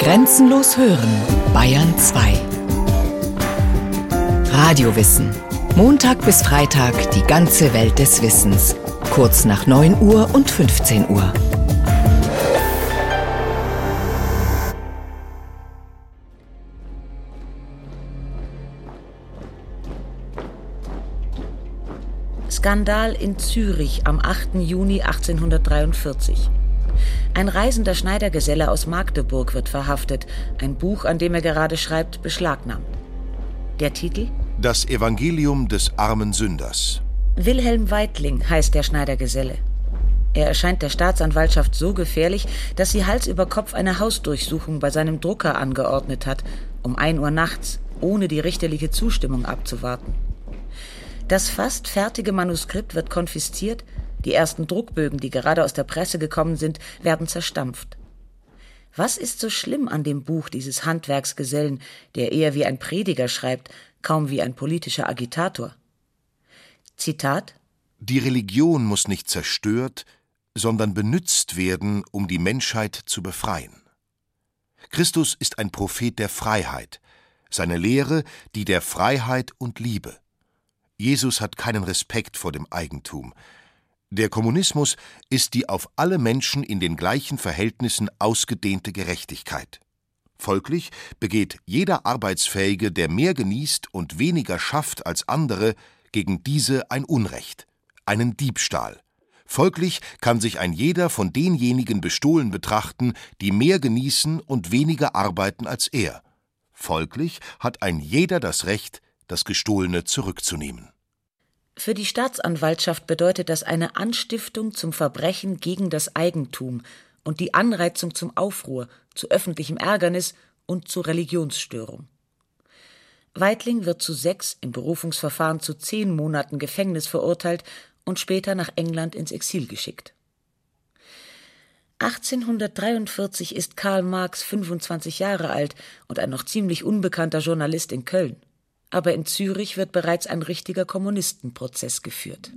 Grenzenlos hören, Bayern 2. Radiowissen. Montag bis Freitag die ganze Welt des Wissens. Kurz nach 9 Uhr und 15 Uhr. Skandal in Zürich am 8. Juni 1843. Ein reisender Schneidergeselle aus Magdeburg wird verhaftet, ein Buch, an dem er gerade schreibt, beschlagnahmt. Der Titel? Das Evangelium des armen Sünders. Wilhelm Weitling heißt der Schneidergeselle. Er erscheint der Staatsanwaltschaft so gefährlich, dass sie Hals über Kopf eine Hausdurchsuchung bei seinem Drucker angeordnet hat, um ein Uhr nachts, ohne die richterliche Zustimmung abzuwarten. Das fast fertige Manuskript wird konfisziert, die ersten Druckbögen, die gerade aus der Presse gekommen sind, werden zerstampft. Was ist so schlimm an dem Buch dieses Handwerksgesellen, der eher wie ein Prediger schreibt, kaum wie ein politischer Agitator? Zitat Die Religion muss nicht zerstört, sondern benützt werden, um die Menschheit zu befreien. Christus ist ein Prophet der Freiheit, seine Lehre die der Freiheit und Liebe. Jesus hat keinen Respekt vor dem Eigentum, der Kommunismus ist die auf alle Menschen in den gleichen Verhältnissen ausgedehnte Gerechtigkeit. Folglich begeht jeder Arbeitsfähige, der mehr genießt und weniger schafft als andere, gegen diese ein Unrecht, einen Diebstahl. Folglich kann sich ein jeder von denjenigen bestohlen betrachten, die mehr genießen und weniger arbeiten als er. Folglich hat ein jeder das Recht, das Gestohlene zurückzunehmen. Für die Staatsanwaltschaft bedeutet das eine Anstiftung zum Verbrechen gegen das Eigentum und die Anreizung zum Aufruhr, zu öffentlichem Ärgernis und zu Religionsstörung. Weitling wird zu sechs, im Berufungsverfahren zu zehn Monaten Gefängnis verurteilt und später nach England ins Exil geschickt. 1843 ist Karl Marx 25 Jahre alt und ein noch ziemlich unbekannter Journalist in Köln aber in Zürich wird bereits ein richtiger Kommunistenprozess geführt.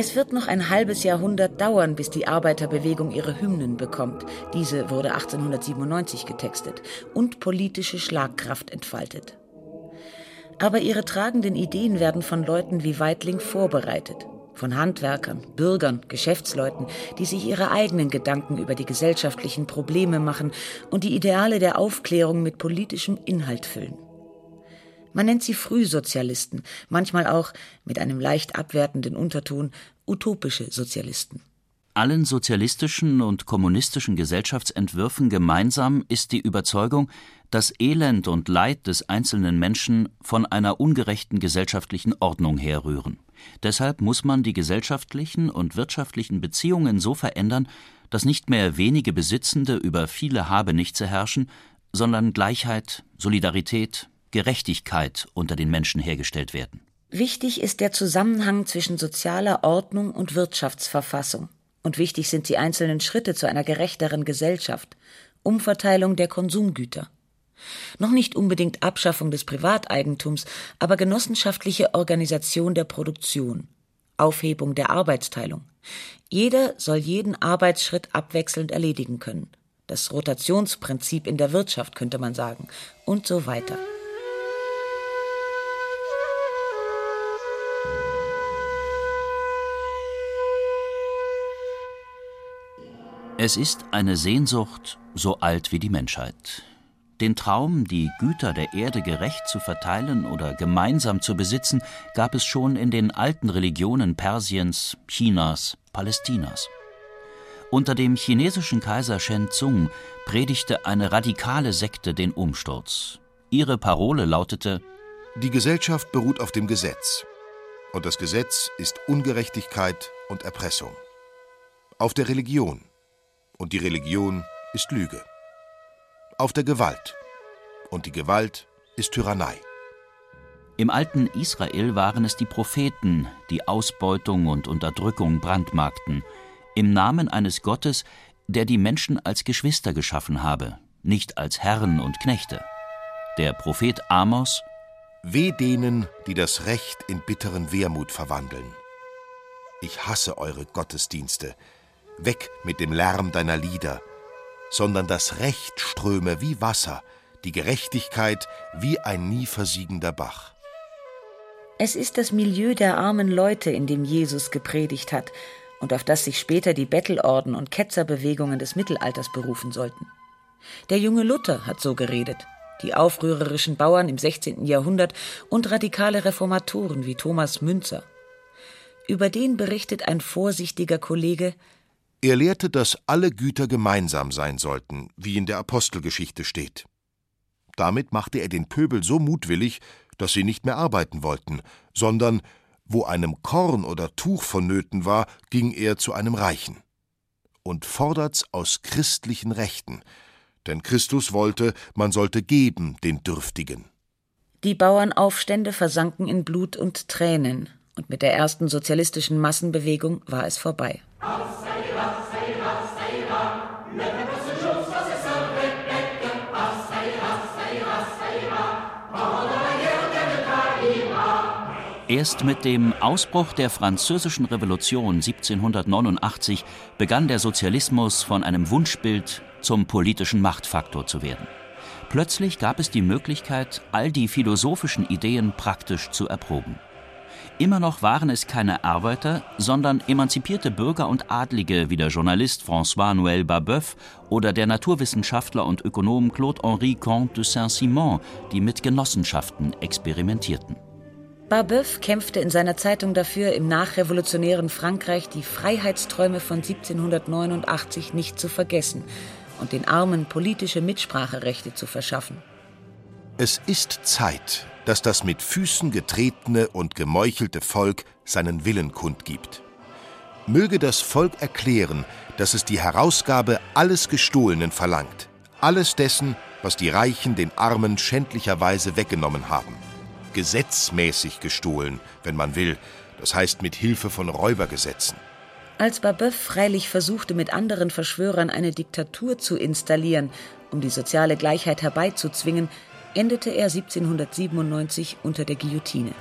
Es wird noch ein halbes Jahrhundert dauern, bis die Arbeiterbewegung ihre Hymnen bekommt. Diese wurde 1897 getextet und politische Schlagkraft entfaltet. Aber ihre tragenden Ideen werden von Leuten wie Weitling vorbereitet. Von Handwerkern, Bürgern, Geschäftsleuten, die sich ihre eigenen Gedanken über die gesellschaftlichen Probleme machen und die Ideale der Aufklärung mit politischem Inhalt füllen. Man nennt sie Frühsozialisten, manchmal auch mit einem leicht abwertenden Unterton utopische Sozialisten. Allen sozialistischen und kommunistischen Gesellschaftsentwürfen gemeinsam ist die Überzeugung, dass Elend und Leid des einzelnen Menschen von einer ungerechten gesellschaftlichen Ordnung herrühren. Deshalb muss man die gesellschaftlichen und wirtschaftlichen Beziehungen so verändern, dass nicht mehr wenige Besitzende über viele Habenichtse herrschen, sondern Gleichheit, Solidarität, Gerechtigkeit unter den Menschen hergestellt werden. Wichtig ist der Zusammenhang zwischen sozialer Ordnung und Wirtschaftsverfassung. Und wichtig sind die einzelnen Schritte zu einer gerechteren Gesellschaft. Umverteilung der Konsumgüter. Noch nicht unbedingt Abschaffung des Privateigentums, aber genossenschaftliche Organisation der Produktion. Aufhebung der Arbeitsteilung. Jeder soll jeden Arbeitsschritt abwechselnd erledigen können. Das Rotationsprinzip in der Wirtschaft könnte man sagen. Und so weiter. Es ist eine Sehnsucht so alt wie die Menschheit. Den Traum, die Güter der Erde gerecht zu verteilen oder gemeinsam zu besitzen, gab es schon in den alten Religionen Persiens, Chinas, Palästinas. Unter dem chinesischen Kaiser Shenzong predigte eine radikale Sekte den Umsturz. Ihre Parole lautete Die Gesellschaft beruht auf dem Gesetz, und das Gesetz ist Ungerechtigkeit und Erpressung. Auf der Religion, und die Religion ist Lüge. Auf der Gewalt, und die Gewalt ist Tyrannei. Im alten Israel waren es die Propheten, die Ausbeutung und Unterdrückung brandmarkten, im Namen eines Gottes, der die Menschen als Geschwister geschaffen habe, nicht als Herren und Knechte. Der Prophet Amos Weh denen, die das Recht in bitteren Wermut verwandeln. Ich hasse eure Gottesdienste. Weg mit dem Lärm deiner Lieder, sondern das Recht ströme wie Wasser, die Gerechtigkeit wie ein nie versiegender Bach. Es ist das Milieu der armen Leute, in dem Jesus gepredigt hat und auf das sich später die Bettelorden und Ketzerbewegungen des Mittelalters berufen sollten. Der junge Luther hat so geredet, die aufrührerischen Bauern im 16. Jahrhundert und radikale Reformatoren wie Thomas Münzer. Über den berichtet ein vorsichtiger Kollege, er lehrte, dass alle Güter gemeinsam sein sollten, wie in der Apostelgeschichte steht. Damit machte er den Pöbel so mutwillig, dass sie nicht mehr arbeiten wollten, sondern wo einem Korn oder Tuch vonnöten war, ging er zu einem Reichen. Und fordert's aus christlichen Rechten, denn Christus wollte, man sollte geben den Dürftigen. Die Bauernaufstände versanken in Blut und Tränen, und mit der ersten sozialistischen Massenbewegung war es vorbei. Erst mit dem Ausbruch der Französischen Revolution 1789 begann der Sozialismus von einem Wunschbild zum politischen Machtfaktor zu werden. Plötzlich gab es die Möglichkeit, all die philosophischen Ideen praktisch zu erproben. Immer noch waren es keine Arbeiter, sondern emanzipierte Bürger und Adlige wie der Journalist François-Noël Babeuf oder der Naturwissenschaftler und Ökonom Claude-Henri Comte de Saint-Simon, die mit Genossenschaften experimentierten. Babeuf kämpfte in seiner Zeitung dafür, im nachrevolutionären Frankreich die Freiheitsträume von 1789 nicht zu vergessen und den Armen politische Mitspracherechte zu verschaffen. Es ist Zeit, dass das mit Füßen getretene und gemeuchelte Volk seinen Willen kundgibt. Möge das Volk erklären, dass es die Herausgabe alles Gestohlenen verlangt, alles dessen, was die Reichen den Armen schändlicherweise weggenommen haben gesetzmäßig gestohlen, wenn man will, das heißt mit Hilfe von Räubergesetzen. Als Babeuf freilich versuchte, mit anderen Verschwörern eine Diktatur zu installieren, um die soziale Gleichheit herbeizuzwingen, endete er 1797 unter der Guillotine.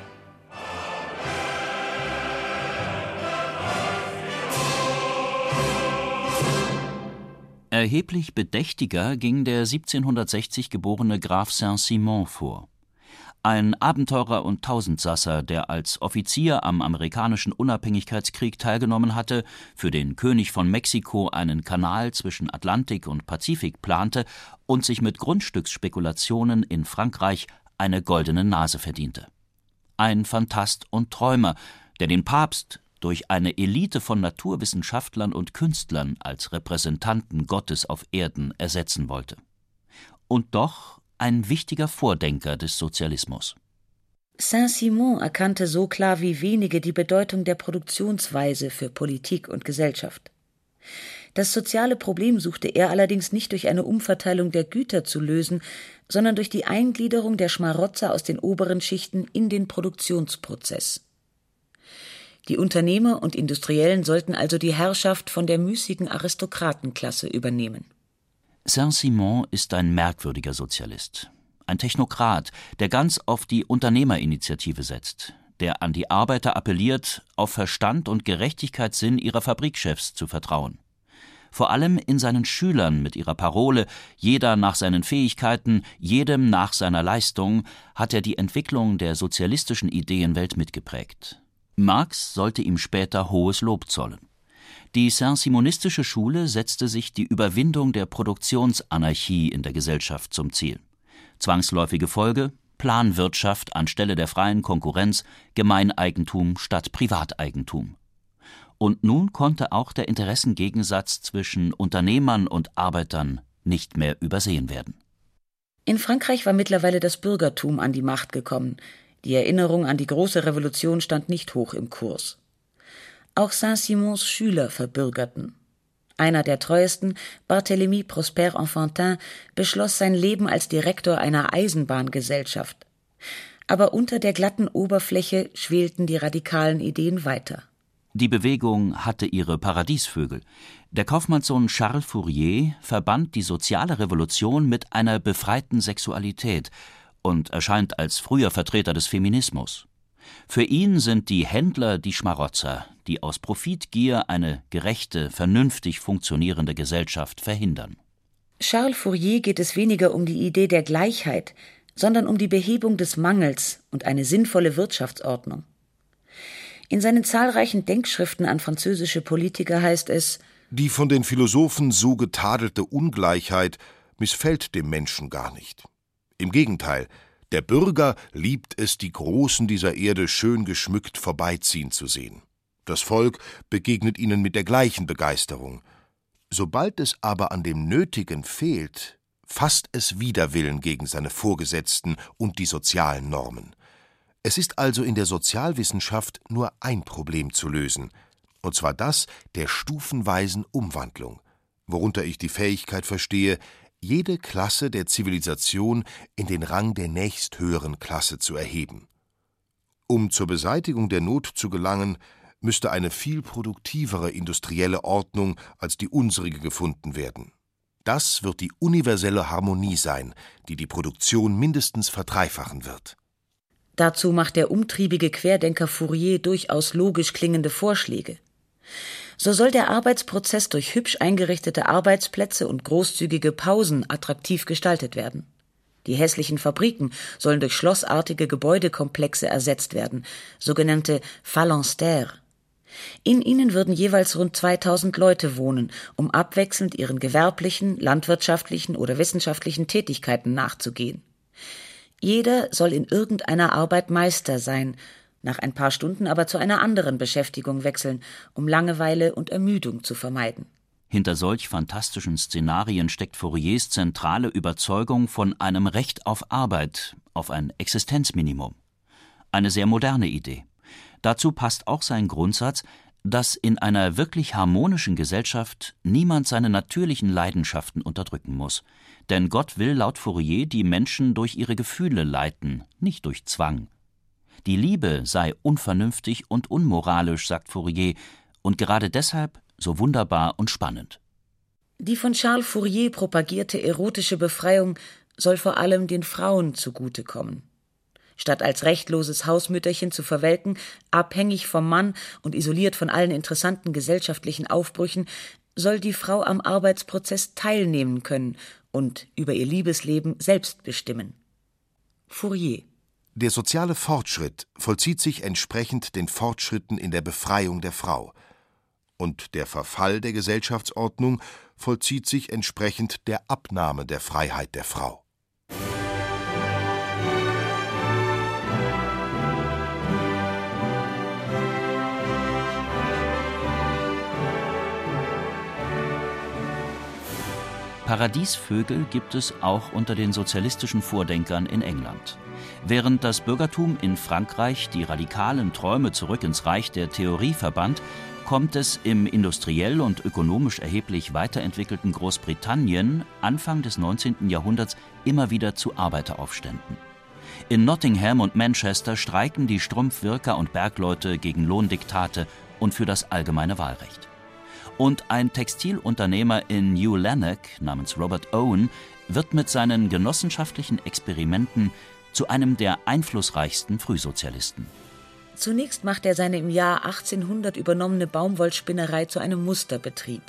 Erheblich bedächtiger ging der 1760 geborene Graf Saint-Simon vor. Ein Abenteurer und Tausendsasser, der als Offizier am amerikanischen Unabhängigkeitskrieg teilgenommen hatte, für den König von Mexiko einen Kanal zwischen Atlantik und Pazifik plante und sich mit Grundstücksspekulationen in Frankreich eine goldene Nase verdiente. Ein Phantast und Träumer, der den Papst durch eine Elite von Naturwissenschaftlern und Künstlern als Repräsentanten Gottes auf Erden ersetzen wollte. Und doch ein wichtiger Vordenker des Sozialismus. Saint-Simon erkannte so klar wie wenige die Bedeutung der Produktionsweise für Politik und Gesellschaft. Das soziale Problem suchte er allerdings nicht durch eine Umverteilung der Güter zu lösen, sondern durch die Eingliederung der Schmarotzer aus den oberen Schichten in den Produktionsprozess. Die Unternehmer und Industriellen sollten also die Herrschaft von der müßigen Aristokratenklasse übernehmen. Saint-Simon ist ein merkwürdiger Sozialist, ein Technokrat, der ganz auf die Unternehmerinitiative setzt, der an die Arbeiter appelliert, auf Verstand und Gerechtigkeitssinn ihrer Fabrikchefs zu vertrauen. Vor allem in seinen Schülern mit ihrer Parole jeder nach seinen Fähigkeiten, jedem nach seiner Leistung hat er die Entwicklung der sozialistischen Ideenwelt mitgeprägt. Marx sollte ihm später hohes Lob zollen. Die Saint-Simonistische Schule setzte sich die Überwindung der Produktionsanarchie in der Gesellschaft zum Ziel. Zwangsläufige Folge Planwirtschaft anstelle der freien Konkurrenz, Gemeineigentum statt Privateigentum. Und nun konnte auch der Interessengegensatz zwischen Unternehmern und Arbeitern nicht mehr übersehen werden. In Frankreich war mittlerweile das Bürgertum an die Macht gekommen. Die Erinnerung an die große Revolution stand nicht hoch im Kurs. Auch Saint-Simons Schüler verbürgerten. Einer der treuesten, Barthélemy Prosper Enfantin, beschloss sein Leben als Direktor einer Eisenbahngesellschaft. Aber unter der glatten Oberfläche schwelten die radikalen Ideen weiter. Die Bewegung hatte ihre Paradiesvögel. Der Kaufmannssohn Charles Fourier verband die soziale Revolution mit einer befreiten Sexualität und erscheint als früher Vertreter des Feminismus. Für ihn sind die Händler die Schmarotzer, die aus Profitgier eine gerechte, vernünftig funktionierende Gesellschaft verhindern. Charles Fourier geht es weniger um die Idee der Gleichheit, sondern um die Behebung des Mangels und eine sinnvolle Wirtschaftsordnung. In seinen zahlreichen Denkschriften an französische Politiker heißt es Die von den Philosophen so getadelte Ungleichheit missfällt dem Menschen gar nicht. Im Gegenteil, der Bürger liebt es, die Großen dieser Erde schön geschmückt vorbeiziehen zu sehen. Das Volk begegnet ihnen mit der gleichen Begeisterung. Sobald es aber an dem Nötigen fehlt, fasst es Widerwillen gegen seine Vorgesetzten und die sozialen Normen. Es ist also in der Sozialwissenschaft nur ein Problem zu lösen, und zwar das der stufenweisen Umwandlung, worunter ich die Fähigkeit verstehe, jede Klasse der Zivilisation in den Rang der nächsthöheren Klasse zu erheben. Um zur Beseitigung der Not zu gelangen, müsste eine viel produktivere industrielle Ordnung als die unsrige gefunden werden. Das wird die universelle Harmonie sein, die die Produktion mindestens verdreifachen wird. Dazu macht der umtriebige Querdenker Fourier durchaus logisch klingende Vorschläge. So soll der Arbeitsprozess durch hübsch eingerichtete Arbeitsplätze und großzügige Pausen attraktiv gestaltet werden. Die hässlichen Fabriken sollen durch schlossartige Gebäudekomplexe ersetzt werden, sogenannte Phalanstères. In ihnen würden jeweils rund 2000 Leute wohnen, um abwechselnd ihren gewerblichen, landwirtschaftlichen oder wissenschaftlichen Tätigkeiten nachzugehen. Jeder soll in irgendeiner Arbeit Meister sein nach ein paar Stunden aber zu einer anderen Beschäftigung wechseln, um Langeweile und Ermüdung zu vermeiden. Hinter solch fantastischen Szenarien steckt Fouriers zentrale Überzeugung von einem Recht auf Arbeit, auf ein Existenzminimum. Eine sehr moderne Idee. Dazu passt auch sein Grundsatz, dass in einer wirklich harmonischen Gesellschaft niemand seine natürlichen Leidenschaften unterdrücken muss. Denn Gott will laut Fourier die Menschen durch ihre Gefühle leiten, nicht durch Zwang. Die Liebe sei unvernünftig und unmoralisch, sagt Fourier, und gerade deshalb so wunderbar und spannend. Die von Charles Fourier propagierte erotische Befreiung soll vor allem den Frauen zugutekommen. Statt als rechtloses Hausmütterchen zu verwelken, abhängig vom Mann und isoliert von allen interessanten gesellschaftlichen Aufbrüchen, soll die Frau am Arbeitsprozess teilnehmen können und über ihr Liebesleben selbst bestimmen. Fourier der soziale Fortschritt vollzieht sich entsprechend den Fortschritten in der Befreiung der Frau, und der Verfall der Gesellschaftsordnung vollzieht sich entsprechend der Abnahme der Freiheit der Frau. Paradiesvögel gibt es auch unter den sozialistischen Vordenkern in England. Während das Bürgertum in Frankreich die radikalen Träume zurück ins Reich der Theorie verband, kommt es im industriell und ökonomisch erheblich weiterentwickelten Großbritannien Anfang des 19. Jahrhunderts immer wieder zu Arbeiteraufständen. In Nottingham und Manchester streiken die Strumpfwirker und Bergleute gegen Lohndiktate und für das allgemeine Wahlrecht. Und ein Textilunternehmer in New Lanark namens Robert Owen wird mit seinen genossenschaftlichen Experimenten zu einem der einflussreichsten Frühsozialisten. Zunächst macht er seine im Jahr 1800 übernommene Baumwollspinnerei zu einem Musterbetrieb.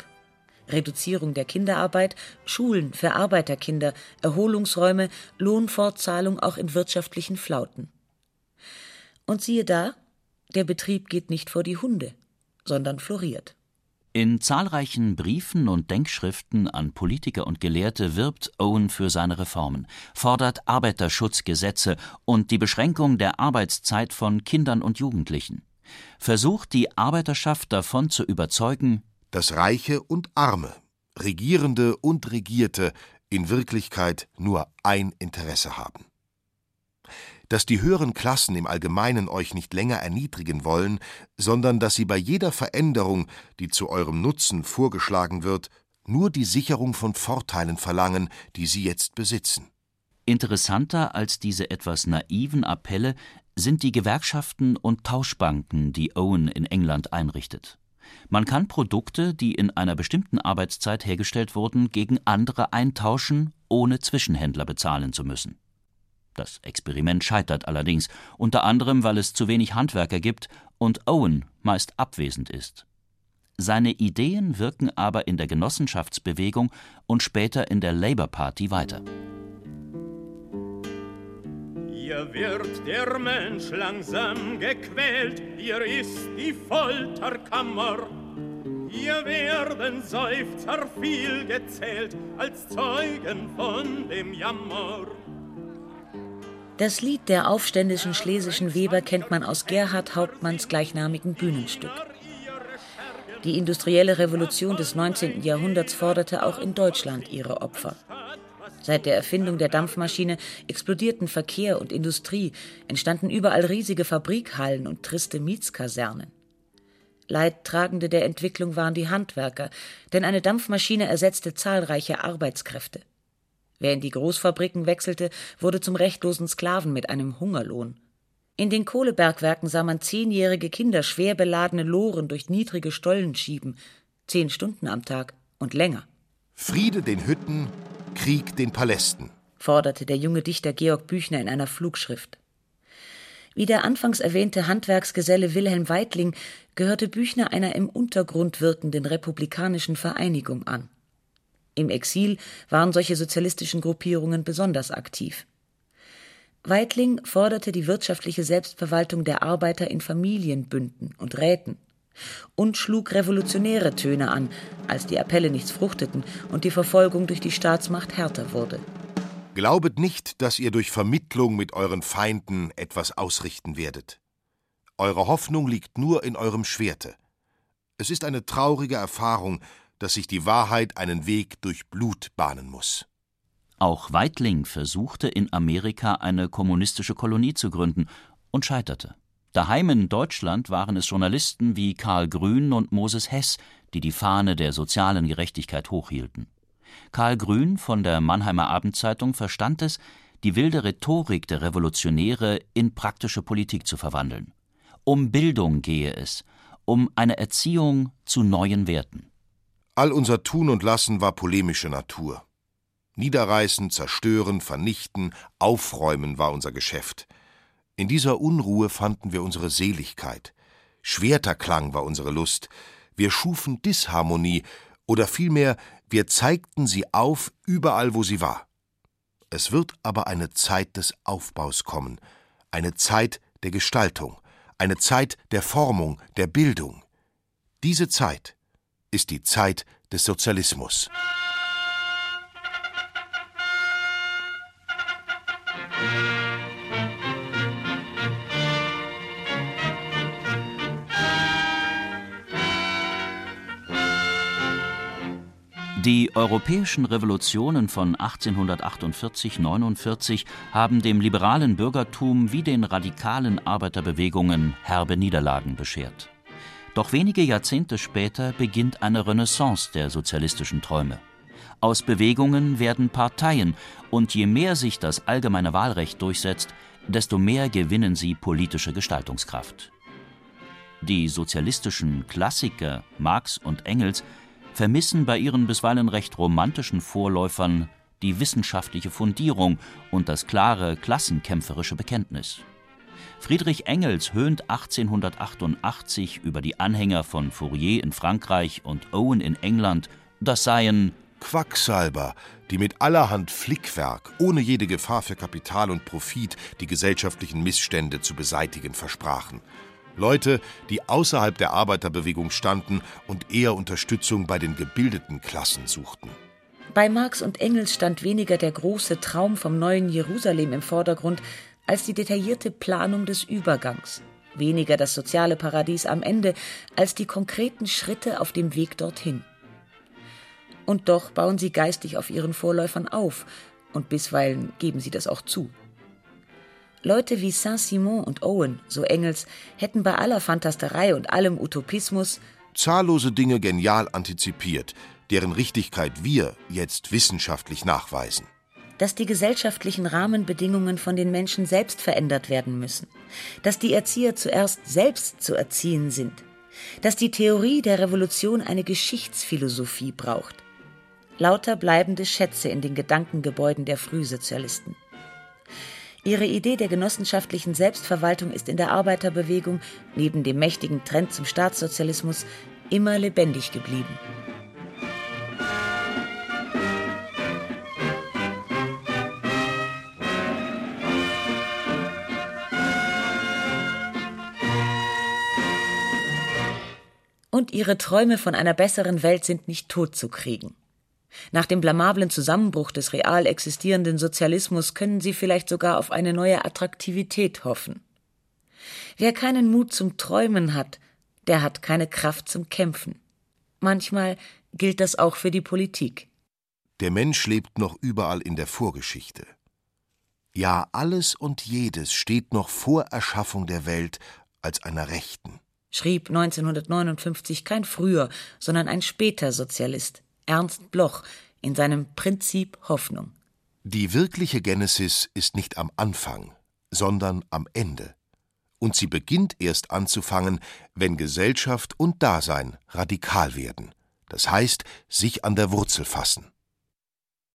Reduzierung der Kinderarbeit, Schulen für Arbeiterkinder, Erholungsräume, Lohnfortzahlung auch in wirtschaftlichen Flauten. Und siehe da, der Betrieb geht nicht vor die Hunde, sondern floriert. In zahlreichen Briefen und Denkschriften an Politiker und Gelehrte wirbt Owen für seine Reformen, fordert Arbeiterschutzgesetze und die Beschränkung der Arbeitszeit von Kindern und Jugendlichen, versucht die Arbeiterschaft davon zu überzeugen, dass Reiche und Arme, Regierende und Regierte in Wirklichkeit nur ein Interesse haben dass die höheren Klassen im Allgemeinen euch nicht länger erniedrigen wollen, sondern dass sie bei jeder Veränderung, die zu eurem Nutzen vorgeschlagen wird, nur die Sicherung von Vorteilen verlangen, die sie jetzt besitzen. Interessanter als diese etwas naiven Appelle sind die Gewerkschaften und Tauschbanken, die Owen in England einrichtet. Man kann Produkte, die in einer bestimmten Arbeitszeit hergestellt wurden, gegen andere eintauschen, ohne Zwischenhändler bezahlen zu müssen. Das Experiment scheitert allerdings, unter anderem, weil es zu wenig Handwerker gibt und Owen meist abwesend ist. Seine Ideen wirken aber in der Genossenschaftsbewegung und später in der Labour Party weiter. Hier wird der Mensch langsam gequält, hier ist die Folterkammer. Hier werden Seufzer viel gezählt, als Zeugen von dem Jammer. Das Lied der aufständischen schlesischen Weber kennt man aus Gerhard Hauptmanns gleichnamigen Bühnenstück. Die industrielle Revolution des 19. Jahrhunderts forderte auch in Deutschland ihre Opfer. Seit der Erfindung der Dampfmaschine explodierten Verkehr und Industrie, entstanden überall riesige Fabrikhallen und triste Mietskasernen. Leidtragende der Entwicklung waren die Handwerker, denn eine Dampfmaschine ersetzte zahlreiche Arbeitskräfte. Wer in die Großfabriken wechselte, wurde zum rechtlosen Sklaven mit einem Hungerlohn. In den Kohlebergwerken sah man zehnjährige Kinder schwer beladene Loren durch niedrige Stollen schieben, zehn Stunden am Tag und länger. Friede den Hütten, Krieg den Palästen, forderte der junge Dichter Georg Büchner in einer Flugschrift. Wie der anfangs erwähnte Handwerksgeselle Wilhelm Weitling gehörte Büchner einer im Untergrund wirkenden republikanischen Vereinigung an. Im Exil waren solche sozialistischen Gruppierungen besonders aktiv. Weitling forderte die wirtschaftliche Selbstverwaltung der Arbeiter in Familienbünden und Räten und schlug revolutionäre Töne an, als die Appelle nichts fruchteten und die Verfolgung durch die Staatsmacht härter wurde. Glaubet nicht, dass ihr durch Vermittlung mit euren Feinden etwas ausrichten werdet. Eure Hoffnung liegt nur in eurem Schwerte. Es ist eine traurige Erfahrung, dass sich die Wahrheit einen Weg durch Blut bahnen muss. Auch Weitling versuchte in Amerika eine kommunistische Kolonie zu gründen und scheiterte. Daheim in Deutschland waren es Journalisten wie Karl Grün und Moses Hess, die die Fahne der sozialen Gerechtigkeit hochhielten. Karl Grün von der Mannheimer Abendzeitung verstand es, die wilde Rhetorik der Revolutionäre in praktische Politik zu verwandeln. Um Bildung gehe es, um eine Erziehung zu neuen Werten. All unser Tun und Lassen war polemische Natur. Niederreißen, zerstören, vernichten, aufräumen war unser Geschäft. In dieser Unruhe fanden wir unsere Seligkeit. Schwerterklang war unsere Lust. Wir schufen Disharmonie, oder vielmehr, wir zeigten sie auf überall, wo sie war. Es wird aber eine Zeit des Aufbaus kommen, eine Zeit der Gestaltung, eine Zeit der Formung, der Bildung. Diese Zeit ist die Zeit des Sozialismus. Die europäischen Revolutionen von 1848-49 haben dem liberalen Bürgertum wie den radikalen Arbeiterbewegungen herbe Niederlagen beschert. Doch wenige Jahrzehnte später beginnt eine Renaissance der sozialistischen Träume. Aus Bewegungen werden Parteien, und je mehr sich das allgemeine Wahlrecht durchsetzt, desto mehr gewinnen sie politische Gestaltungskraft. Die sozialistischen Klassiker Marx und Engels vermissen bei ihren bisweilen recht romantischen Vorläufern die wissenschaftliche Fundierung und das klare klassenkämpferische Bekenntnis. Friedrich Engels höhnt 1888 über die Anhänger von Fourier in Frankreich und Owen in England, das seien Quacksalber, die mit allerhand Flickwerk, ohne jede Gefahr für Kapital und Profit, die gesellschaftlichen Missstände zu beseitigen versprachen. Leute, die außerhalb der Arbeiterbewegung standen und eher Unterstützung bei den gebildeten Klassen suchten. Bei Marx und Engels stand weniger der große Traum vom neuen Jerusalem im Vordergrund als die detaillierte Planung des Übergangs, weniger das soziale Paradies am Ende als die konkreten Schritte auf dem Weg dorthin. Und doch bauen sie geistig auf ihren Vorläufern auf, und bisweilen geben sie das auch zu. Leute wie Saint-Simon und Owen, so Engels, hätten bei aller Fantasterei und allem Utopismus zahllose Dinge genial antizipiert, deren Richtigkeit wir jetzt wissenschaftlich nachweisen. Dass die gesellschaftlichen Rahmenbedingungen von den Menschen selbst verändert werden müssen, dass die Erzieher zuerst selbst zu erziehen sind, dass die Theorie der Revolution eine Geschichtsphilosophie braucht. Lauter bleibende Schätze in den Gedankengebäuden der Frühsozialisten. Ihre Idee der genossenschaftlichen Selbstverwaltung ist in der Arbeiterbewegung, neben dem mächtigen Trend zum Staatssozialismus, immer lebendig geblieben. Und ihre Träume von einer besseren Welt sind nicht totzukriegen. Nach dem blamablen Zusammenbruch des real existierenden Sozialismus können sie vielleicht sogar auf eine neue Attraktivität hoffen. Wer keinen Mut zum Träumen hat, der hat keine Kraft zum Kämpfen. Manchmal gilt das auch für die Politik. Der Mensch lebt noch überall in der Vorgeschichte. Ja, alles und jedes steht noch vor Erschaffung der Welt als einer rechten schrieb 1959 kein früher, sondern ein später Sozialist, Ernst Bloch, in seinem Prinzip Hoffnung. Die wirkliche Genesis ist nicht am Anfang, sondern am Ende. Und sie beginnt erst anzufangen, wenn Gesellschaft und Dasein radikal werden, das heißt sich an der Wurzel fassen.